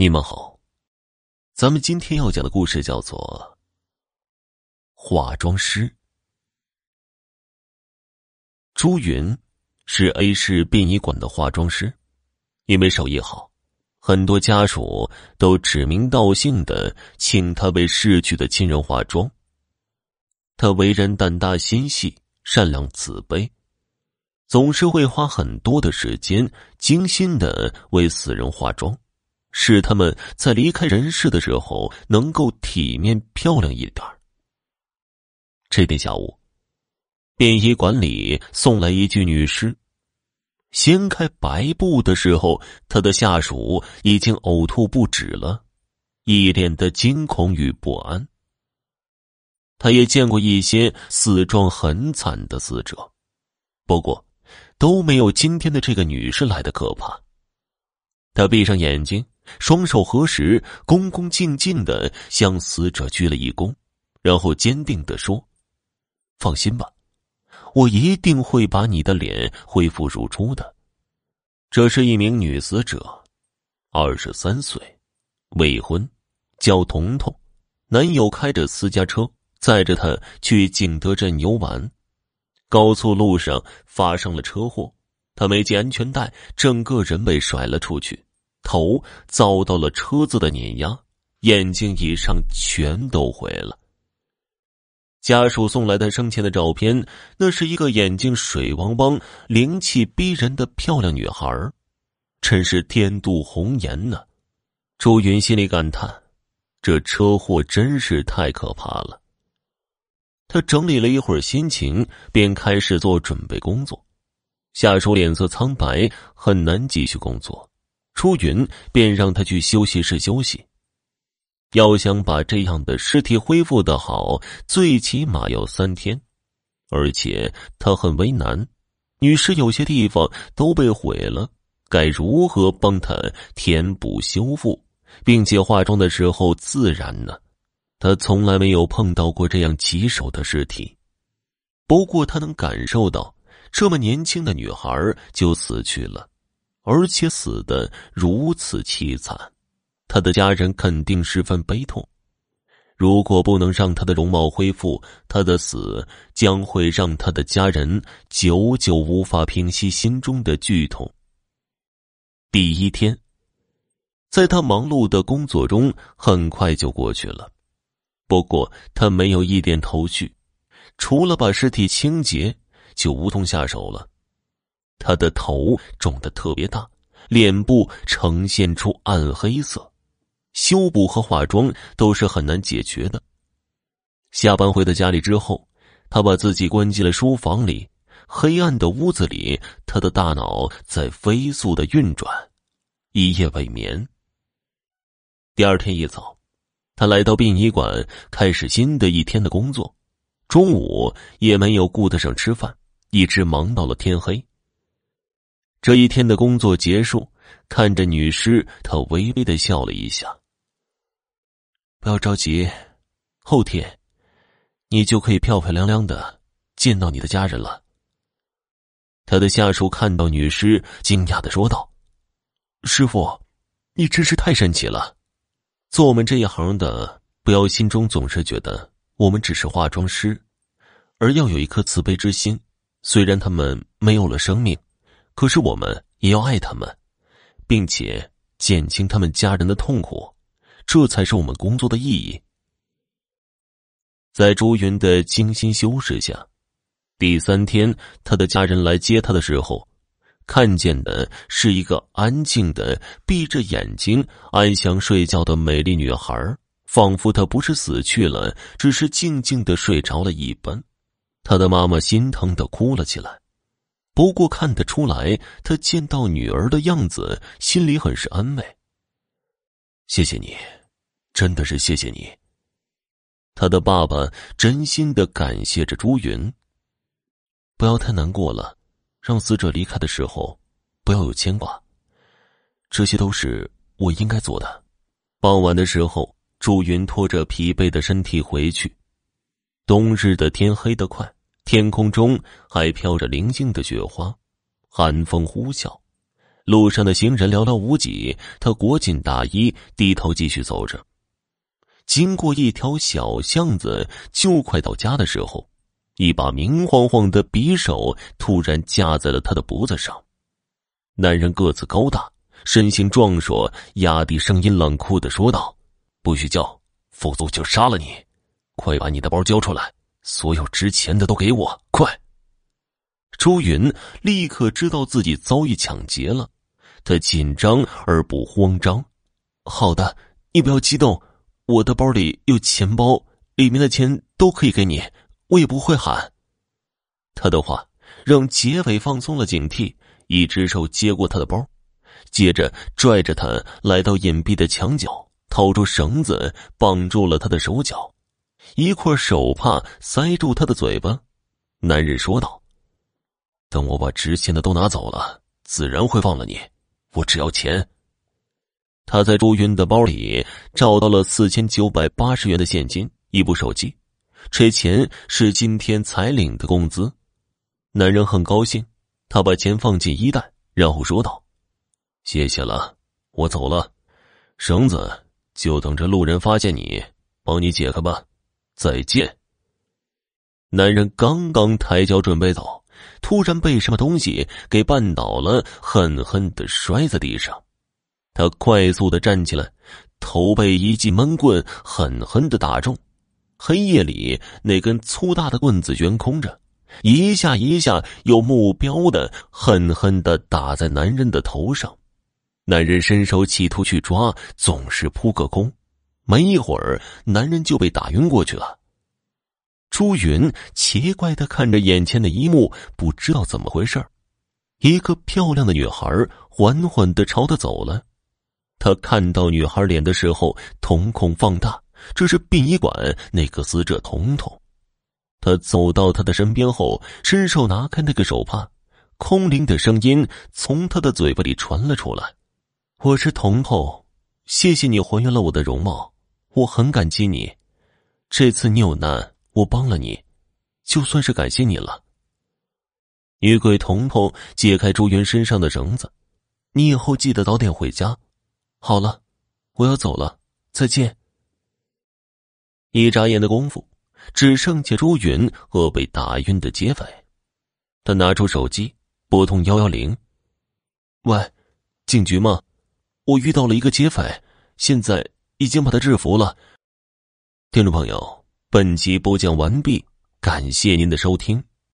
你们好，咱们今天要讲的故事叫做《化妆师》。朱云是 A 市殡仪馆的化妆师，因为手艺好，很多家属都指名道姓的请他为逝去的亲人化妆。他为人胆大心细、善良慈悲，总是会花很多的时间精心的为死人化妆。使他们在离开人世的时候能够体面漂亮一点这天下午，殡仪馆里送来一具女尸，掀开白布的时候，他的下属已经呕吐不止了，一脸的惊恐与不安。他也见过一些死状很惨的死者，不过都没有今天的这个女士来的可怕。他闭上眼睛。双手合十，恭恭敬敬的向死者鞠了一躬，然后坚定的说：“放心吧，我一定会把你的脸恢复如初的。”这是一名女死者，二十三岁，未婚，叫彤彤，男友开着私家车载着她去景德镇游玩，高速路上发生了车祸，她没系安全带，整个人被甩了出去。头遭到了车子的碾压，眼睛以上全都毁了。家属送来他生前的照片，那是一个眼睛水汪汪、灵气逼人的漂亮女孩真是天妒红颜呢。朱云心里感叹：这车祸真是太可怕了。他整理了一会儿心情，便开始做准备工作。下属脸色苍白，很难继续工作。出云便让他去休息室休息。要想把这样的尸体恢复的好，最起码要三天，而且他很为难，女尸有些地方都被毁了，该如何帮他填补修复，并且化妆的时候自然呢？他从来没有碰到过这样棘手的尸体，不过他能感受到，这么年轻的女孩就死去了。而且死的如此凄惨，他的家人肯定十分悲痛。如果不能让他的容貌恢复，他的死将会让他的家人久久无法平息心中的剧痛。第一天，在他忙碌的工作中，很快就过去了。不过他没有一点头绪，除了把尸体清洁，就无从下手了。他的头肿得特别大，脸部呈现出暗黑色，修补和化妆都是很难解决的。下班回到家里之后，他把自己关进了书房里，黑暗的屋子里，他的大脑在飞速的运转，一夜未眠。第二天一早，他来到殡仪馆，开始新的一天的工作，中午也没有顾得上吃饭，一直忙到了天黑。这一天的工作结束，看着女尸，他微微的笑了一下。不要着急，后天，你就可以漂漂亮亮的见到你的家人了。他的下属看到女尸，惊讶的说道：“师傅，你真是太神奇了！做我们这一行的，不要心中总是觉得我们只是化妆师，而要有一颗慈悲之心。虽然他们没有了生命。”可是我们也要爱他们，并且减轻他们家人的痛苦，这才是我们工作的意义。在朱云的精心修饰下，第三天他的家人来接他的时候，看见的是一个安静的闭着眼睛安详睡觉的美丽女孩，仿佛她不是死去了，只是静静的睡着了一般。他的妈妈心疼的哭了起来。不过看得出来，他见到女儿的样子，心里很是安慰。谢谢你，真的是谢谢你。他的爸爸真心的感谢着朱云。不要太难过了，让死者离开的时候，不要有牵挂。这些都是我应该做的。傍晚的时候，朱云拖着疲惫的身体回去。冬日的天黑得快。天空中还飘着零星的雪花，寒风呼啸，路上的行人寥寥无几，他裹紧大衣，低头继续走着。经过一条小巷子，就快到家的时候，一把明晃晃的匕首突然架在了他的脖子上。男人个子高大，身形壮硕，压低声音冷酷的说道：“不许叫，否则我就杀了你！快把你的包交出来，所有值钱的都给我！快！”朱云立刻知道自己遭遇抢劫了，他紧张而不慌张。“好的，你不要激动。”我的包里有钱包，里面的钱都可以给你，我也不会喊。他的话让劫匪放松了警惕，一只手接过他的包，接着拽着他来到隐蔽的墙角，掏出绳子绑住了他的手脚，一块手帕塞住他的嘴巴。男人说道：“等我把值钱的都拿走了，自然会放了你。我只要钱。”他在朱云的包里找到了四千九百八十元的现金，一部手机，这钱是今天才领的工资。男人很高兴，他把钱放进衣袋，然后说道：“谢谢了，我走了，绳子就等着路人发现你，帮你解开吧。再见。”男人刚刚抬脚准备走，突然被什么东西给绊倒了，狠狠的摔在地上。他快速的站起来，头被一记闷棍狠狠的打中，黑夜里那根粗大的棍子悬空着，一下一下有目标的狠狠的打在男人的头上。男人伸手企图去抓，总是扑个空，没一会儿，男人就被打晕过去了。朱云奇怪的看着眼前的一幕，不知道怎么回事一个漂亮的女孩缓缓的朝他走了。他看到女孩脸的时候，瞳孔放大。这是殡仪馆那个死者彤彤。他走到他的身边后，伸手拿开那个手帕，空灵的声音从他的嘴巴里传了出来：“我是彤彤，谢谢你还原了我的容貌，我很感激你。这次你有难，我帮了你，就算是感谢你了。”女鬼彤彤解开朱云身上的绳子：“你以后记得早点回家。”好了，我要走了，再见。一眨眼的功夫，只剩下朱云和被打晕的劫匪。他拿出手机，拨通幺幺零：“喂，警局吗？我遇到了一个劫匪，现在已经把他制服了。”听众朋友，本集播讲完毕，感谢您的收听。